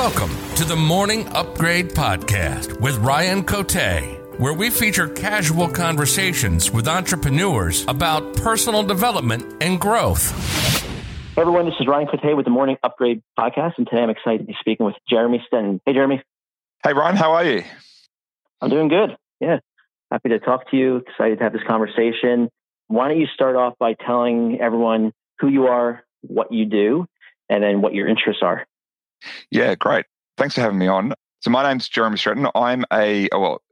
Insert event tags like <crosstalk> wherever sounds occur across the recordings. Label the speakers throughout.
Speaker 1: Welcome to the Morning Upgrade Podcast with Ryan Cote, where we feature casual conversations with entrepreneurs about personal development and growth.
Speaker 2: Hey everyone, this is Ryan Cote with the Morning Upgrade Podcast, and today I'm excited to be speaking with Jeremy Streten. Hey Jeremy.
Speaker 3: Hey Ryan, how are you?
Speaker 2: I'm doing good. Yeah. Happy to talk to you. Excited to have this conversation. Why don't you start off by telling everyone who you are, what you do, and then what your interests are?
Speaker 3: Yeah, great. Thanks for having me on. So my name's Jeremy Streten. I'm a oh, well,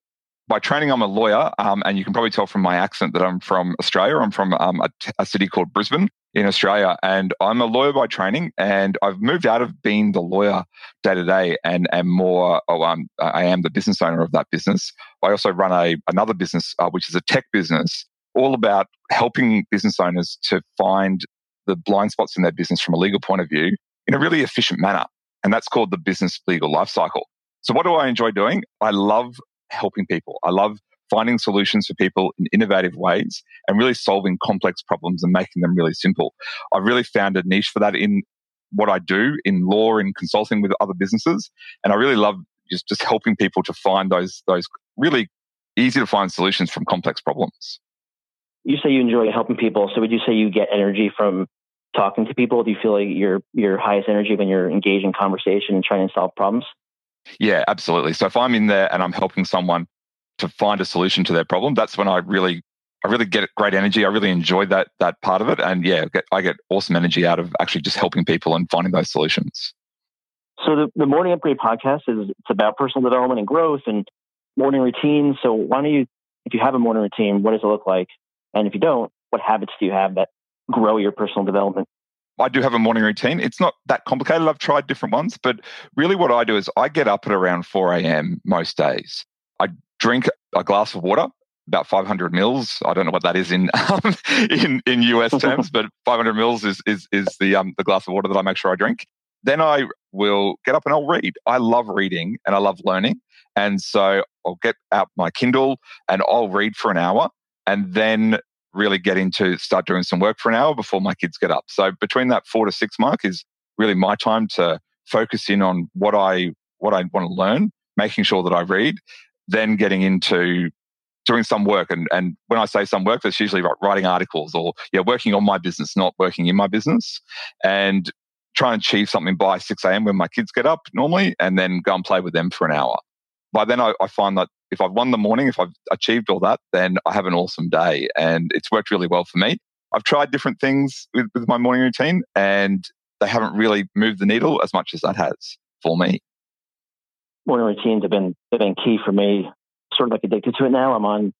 Speaker 3: by training, I'm a lawyer, um, and you can probably tell from my accent that I'm from Australia. I'm from um, a, t- a city called Brisbane in Australia, and I'm a lawyer by training. And I've moved out of being the lawyer day to day, and am more. Oh, um, I am the business owner of that business. I also run a another business, uh, which is a tech business, all about helping business owners to find the blind spots in their business from a legal point of view in a really efficient manner and that's called the business legal life cycle. So, what do I enjoy doing? I love helping people. I love finding solutions for people in innovative ways and really solving complex problems and making them really simple. I've really found a niche for that in what I do in law and consulting with other businesses. And I really love just, just helping people to find those, those really easy to find solutions from complex problems.
Speaker 2: You say you enjoy helping people. So would you say you get energy from talking to people? Do you feel like your your highest energy when you're engaged in conversation and trying to solve problems?
Speaker 3: Yeah, absolutely. So if I'm in there and I'm helping someone to find a solution to their problem, that's when I really I really get great energy. I really enjoy that that part of it, and yeah, get, I get awesome energy out of actually just helping people and finding those solutions.
Speaker 2: So the, the Morning Upgrade podcast is it's about personal development and growth and morning routines. So why don't you, if you have a morning routine, what does it look like? And if you don't, what habits do you have that grow your personal development?
Speaker 3: I do have a morning routine. It's not that complicated. I've tried different ones, but really what I do is I get up at around 4 a.m. most days. I drink a glass of water, about 500 mils. I don't know what that is in <laughs> um, in, in US terms, <laughs> but 500 mils is is is the um, the glass of water that I make sure I drink. Then I will get up and I'll read. I love reading and I love learning, and so I'll get out my Kindle and I'll read for an hour, and then really get into start doing some work for an hour before my kids get up. So between that four to six mark is really my time to focus in on what I what I want to learn, making sure that I read, then getting into doing some work. And and when I say some work, that's usually writing articles or yeah, working on my business, not working in my business. And try and achieve something by 6 a.m. when my kids get up normally, and then go and play with them for an hour. By then, I, I find that if I've won the morning, if I've achieved all that, then I have an awesome day. And it's worked really well for me. I've tried different things with, with my morning routine and they haven't really moved the needle as much as that has for me.
Speaker 2: Morning routines have been, have been key for me. Sort of like addicted to it now. I'm on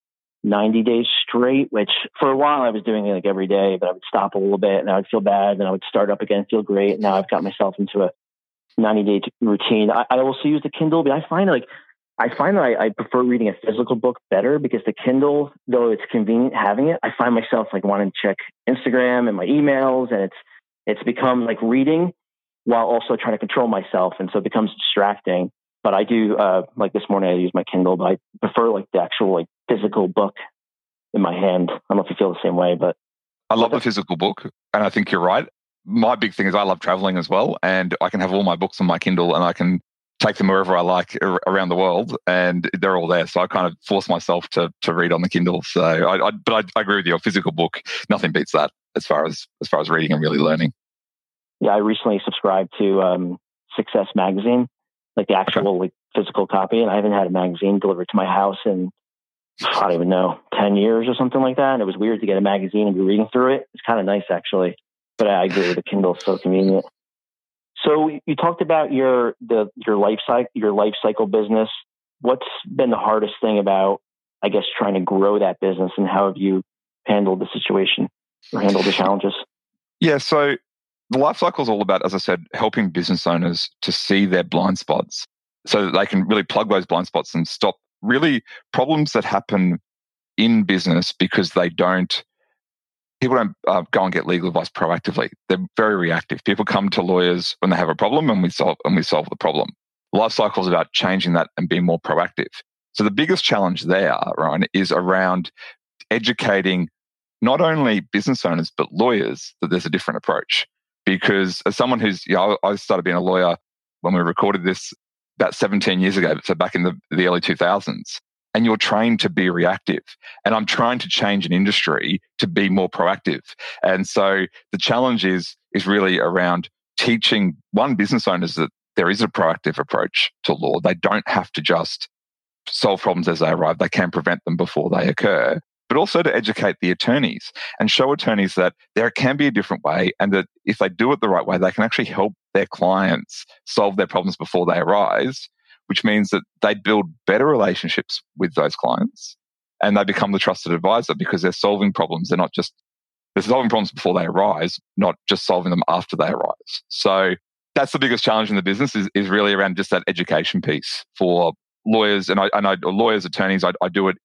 Speaker 2: 90 days straight, which for a while I was doing it like every day, but I would stop a little bit and I would feel bad. and I would start up again, feel great. Now I've got myself into a 90 day routine. I, I also use the Kindle, but I find like I find that I, I, prefer reading a physical book better because the Kindle, though it's convenient having it, I find myself like wanting to check Instagram and my emails, and it's it's become like reading while also trying to control myself, and so it becomes distracting. But I do uh, like this morning I use my Kindle, but I prefer like the actual like physical book in my hand. I don't know if you feel the same way, but
Speaker 3: I love the physical book, and I think you're right. My big thing is I love traveling as well, and I can have all my books on my Kindle, and I can take them wherever I like around the world, and they're all there. So I kind of force myself to to read on the Kindle. So, I, I but I, I, agree with you. A physical book, nothing beats that as far as as far as reading and really learning.
Speaker 2: Yeah, I recently subscribed to um, Success Magazine, like the actual okay. like physical copy, and I haven't had a magazine delivered to my house in I don't even know ten years or something like that. And it was weird to get a magazine and be reading through it. It's kind of nice actually, but I agree with the Kindle so convenient. So you talked about your the your life cycle your life cycle business. What's been the hardest thing about I guess trying to grow that business and how have you handled the situation or handled the challenges? <laughs>
Speaker 3: Yeah, so the life cycle is all about, as I said, helping business owners to see their blind spots so that they can really plug those blind spots and stop really problems that happen in business because they don't people don't uh, go and get legal advice proactively. They're very reactive. People come to lawyers when they have a problem, and we solve and we solve the problem. Life cycle is about changing that and being more proactive. So the biggest challenge there, Ryan, is around educating not only business owners but lawyers that there's a different approach. Because as someone who's, you know, I started being a lawyer when we recorded this about 17 years ago, so back in the, the early 2000s. And you're trained to be reactive. And I'm trying to change an industry to be more proactive. And so the challenge is, is really around teaching one business owners that there is a proactive approach to law. They don't have to just solve problems as they arrive. They can prevent them before they occur but also to educate the attorneys and show attorneys that there can be a different way and that if they do it the right way, they can actually help their clients solve their problems before they arise, which means that they build better relationships with those clients and they become the trusted advisor because they're solving problems. They're not just, they're solving problems before they arise, not just solving them after they arise. So that's the biggest challenge in the business is, is really around just that education piece for lawyers and I, I lawyers, attorneys, I, I do it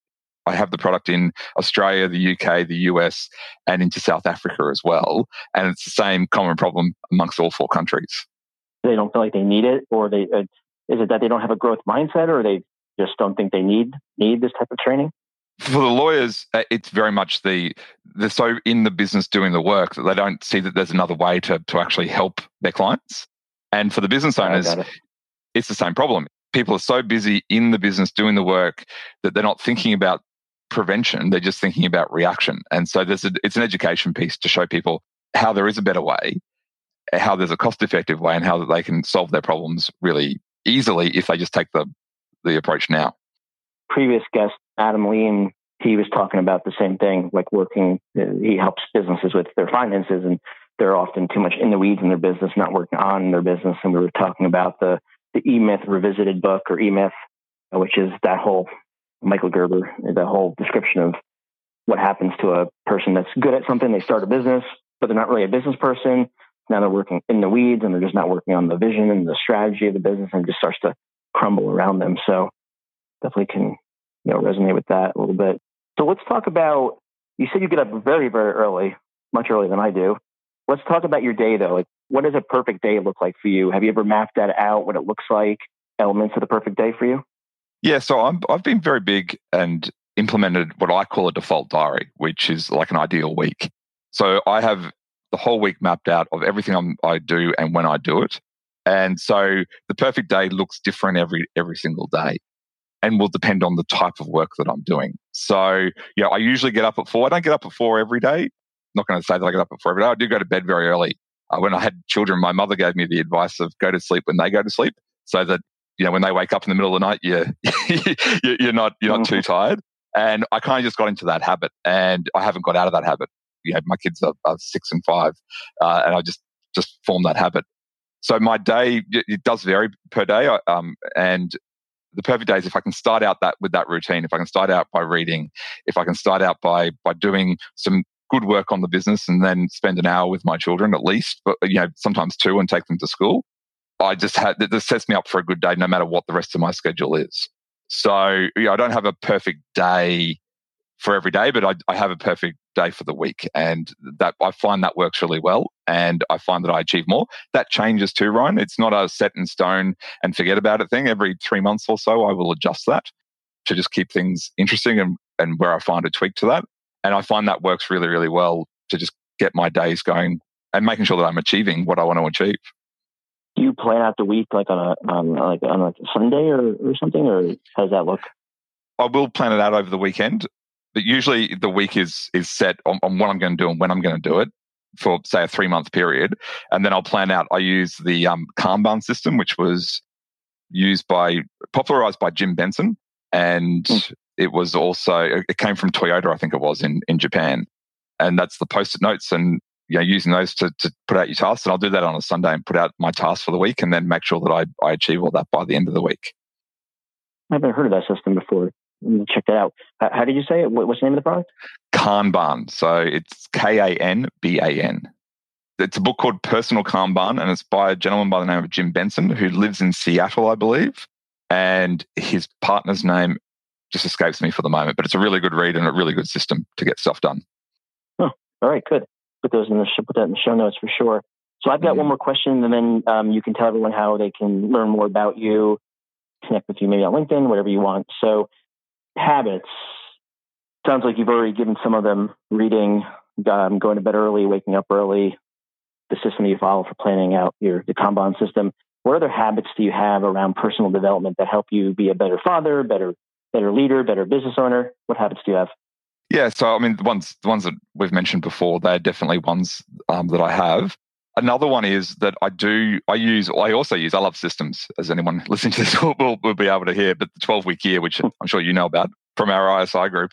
Speaker 3: I have the product in Australia, the UK, the US, and into South Africa as well. And it's the same common problem amongst all four countries.
Speaker 2: They don't feel like they need it, or they uh, is it that they don't have a growth mindset, or they just don't think they need need this type of training?
Speaker 3: For the lawyers, uh, it's very much the they're so in the business doing the work that they don't see that there's another way to to actually help their clients. And for the business owners, it. it's the same problem people are so busy in the business doing the work that they're not thinking about prevention, they're just thinking about reaction. And so there's a, it's an education piece to show people how there is a better way, how there's a cost effective way, and how they can solve their problems really easily if they just take the, the approach now.
Speaker 2: Previous guest, Adam Lean, he was talking about the same thing, like working, uh, he helps businesses with their finances and they're often too much in the weeds in their business, not working on their business. And we were talking about the, the E Myth Revisited book or E Myth, uh, which is that whole Michael Gerber, the whole description of what happens to a person that's good at something. They start a business, but they're not really a business person. Now they're working in the weeds and they're just not working on the vision and the strategy of the business and just starts to crumble around them. So definitely can, you know, resonate with that a little bit. So let's talk about, you said you get up very, very early, much earlier than I do. Let's talk about your day though. Like, what does a perfect day look like for you? Have you ever mapped that out, what it looks like, elements of the perfect day for you?
Speaker 3: Yeah, so i have been very big and implemented what I call a default diary, which is like an ideal week. So I have the whole week mapped out of everything I'm, i do and when I do it. And so the perfect day looks different every every single day and will depend on the type of work that I'm doing. So, yeah, I usually get up at four. I don't get up at four every day. I'm not going to say that I get up at four every day. I do go to bed very early. Uh, when I had children, my mother gave me the advice of go to sleep when they go to sleep so that you know, when they wake up in the middle of the night, you, <laughs> you're not, you're not too mm-hmm. tired. And I kind of just got into that habit and I haven't got out of that habit. You know, my kids are, are six and five, uh, and I just, just formed that habit. So my day, it does vary per day. Um, and the perfect day is if I can start out that with that routine, if I can start out by reading, if I can start out by, by doing some good work on the business and then spend an hour with my children at least, but you know, sometimes two and take them to school I just had this sets me up for a good day no matter what the rest of my schedule is. So yeah, I don't have a perfect day for every day, but I, I, have a perfect day for the week, and that I find that works really well, and I find that I achieve more. That changes too, Ryan. It's not a set in stone and forget about it thing. Every three months or so, I will adjust that to just keep things interesting and and where I find a tweak to that, and I find that works really really well to just get my days going and making sure that I'm achieving what I want to achieve
Speaker 2: do you plan out the week like on a on like on like a Sunday or, or something, or how does that look?
Speaker 3: I will plan it out over the weekend, but usually the week is is set on, on what I'm going to do and when I'm going to do it for say a three month period, and then I'll plan out. I use the um, Kanban system, which was used by popularized by Jim Benson, and mm. it was also it came from Toyota, I think it was in in Japan, and that's the post-it notes and you know, using those to, to put out your tasks. And I'll do that on a Sunday and put out my tasks for the week and then make sure that I, I achieve all that by the end of the week.
Speaker 2: I haven't heard of that system before. Check that out. How did you say it? What's the name of the product?
Speaker 3: Kanban. So it's K A N B A N. It's a book called Personal Kanban, and it's by a gentleman by the name of Jim Benson, who lives in Seattle, I believe. And his partner's name just escapes me for the moment, but it's a really good read and a really good system to get stuff done.
Speaker 2: Oh, all right, good put those in the put that in the show notes for sure. So I've got mm-hmm. one more question, and then um, you can tell everyone how they can learn more about you, connect with you maybe on LinkedIn, whatever you want. So habits sounds like you've already given some of them. Reading, um, going to bed early, waking up early, the system you follow for planning out your the Kanban system. what other habits do you have around personal development that help you be a better father, better better leader, better business owner? What habits do you have?
Speaker 3: Yeah, so I mean, the ones the ones that we've mentioned before, they're definitely ones um, that I have. Another one is that I do, I use, I also use, I love systems, as anyone <laughs> listening to this will, will, will be able to hear, but the 12 week year, which hmm. I'm sure you know about from our ISI group.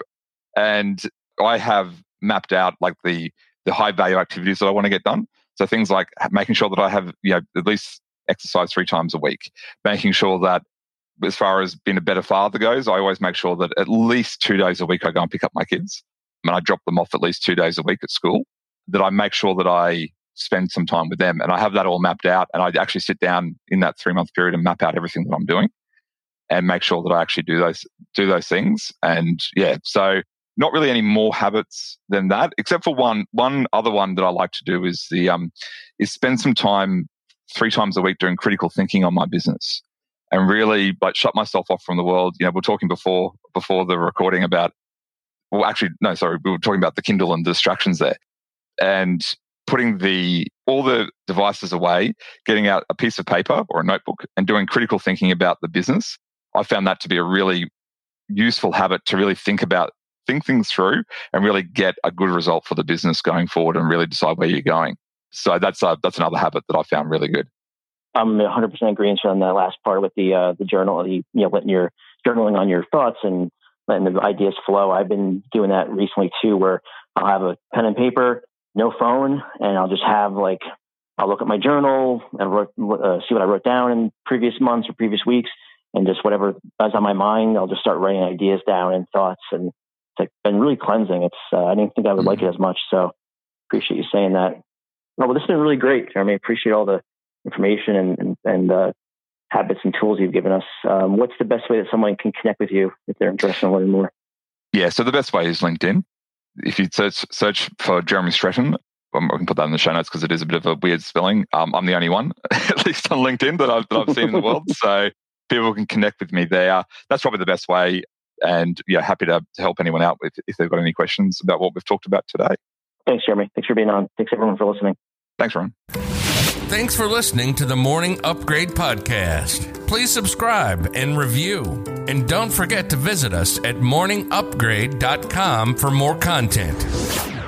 Speaker 3: And I have mapped out like the, the high value activities that I want to get done. So things like making sure that I have, you know, at least exercise three times a week, making sure that as far as being a better father goes, I always make sure that at least two days a week I go and pick up my kids and I drop them off at least two days a week at school, that I make sure that I spend some time with them. And I have that all mapped out. And I actually sit down in that three month period and map out everything that I'm doing and make sure that I actually do those do those things. And yeah, so not really any more habits than that, except for one one other one that I like to do is the um is spend some time three times a week doing critical thinking on my business and really like shut myself off from the world. You know, we're talking before before the recording about well actually no sorry we were talking about the kindle and the distractions there and putting the all the devices away, getting out a piece of paper or a notebook and doing critical thinking about the business. I found that to be a really useful habit to really think about think things through and really get a good result for the business going forward and really decide where you're going. So that's a, that's another habit that I found really good.
Speaker 2: I'm 100% agreeing on that last part with the uh, the journal, the, you know, letting your journaling on your thoughts and letting the ideas flow. I've been doing that recently too, where I'll have a pen and paper no phone, and I'll just have like I'll look at my journal and wrote, uh, see what I wrote down in previous months or previous weeks, and just whatever is on my mind, I'll just start writing ideas down and thoughts, and it's like been really cleansing. It's uh, I didn't think I would mm-hmm. like it as much, so appreciate you saying that. No, well, this has been really great, I Jeremy. Appreciate all the information and and, and uh, habits and tools you've given us. Um, what's the best way that someone can connect with you if they're interested in learning more?
Speaker 3: Yeah, so the best way is LinkedIn if you search search for Jeremy Streten, um, I can put that in the show notes because it is a bit of a weird spelling. Um, I'm the only one, <laughs> at least on LinkedIn, that I've, that I've seen in the world. <laughs> So people can connect with me there. That's probably the best way. And yeah, happy to, to help anyone out with if they've got any questions about what we've talked about today.
Speaker 2: Thanks, Jeremy. Thanks for being on. Thanks everyone for listening.
Speaker 3: Thanks, Ron.
Speaker 1: Thanks for listening to the Morning Upgrade Podcast. Please subscribe and review. And don't forget to visit us at morningupgrade.com for more content.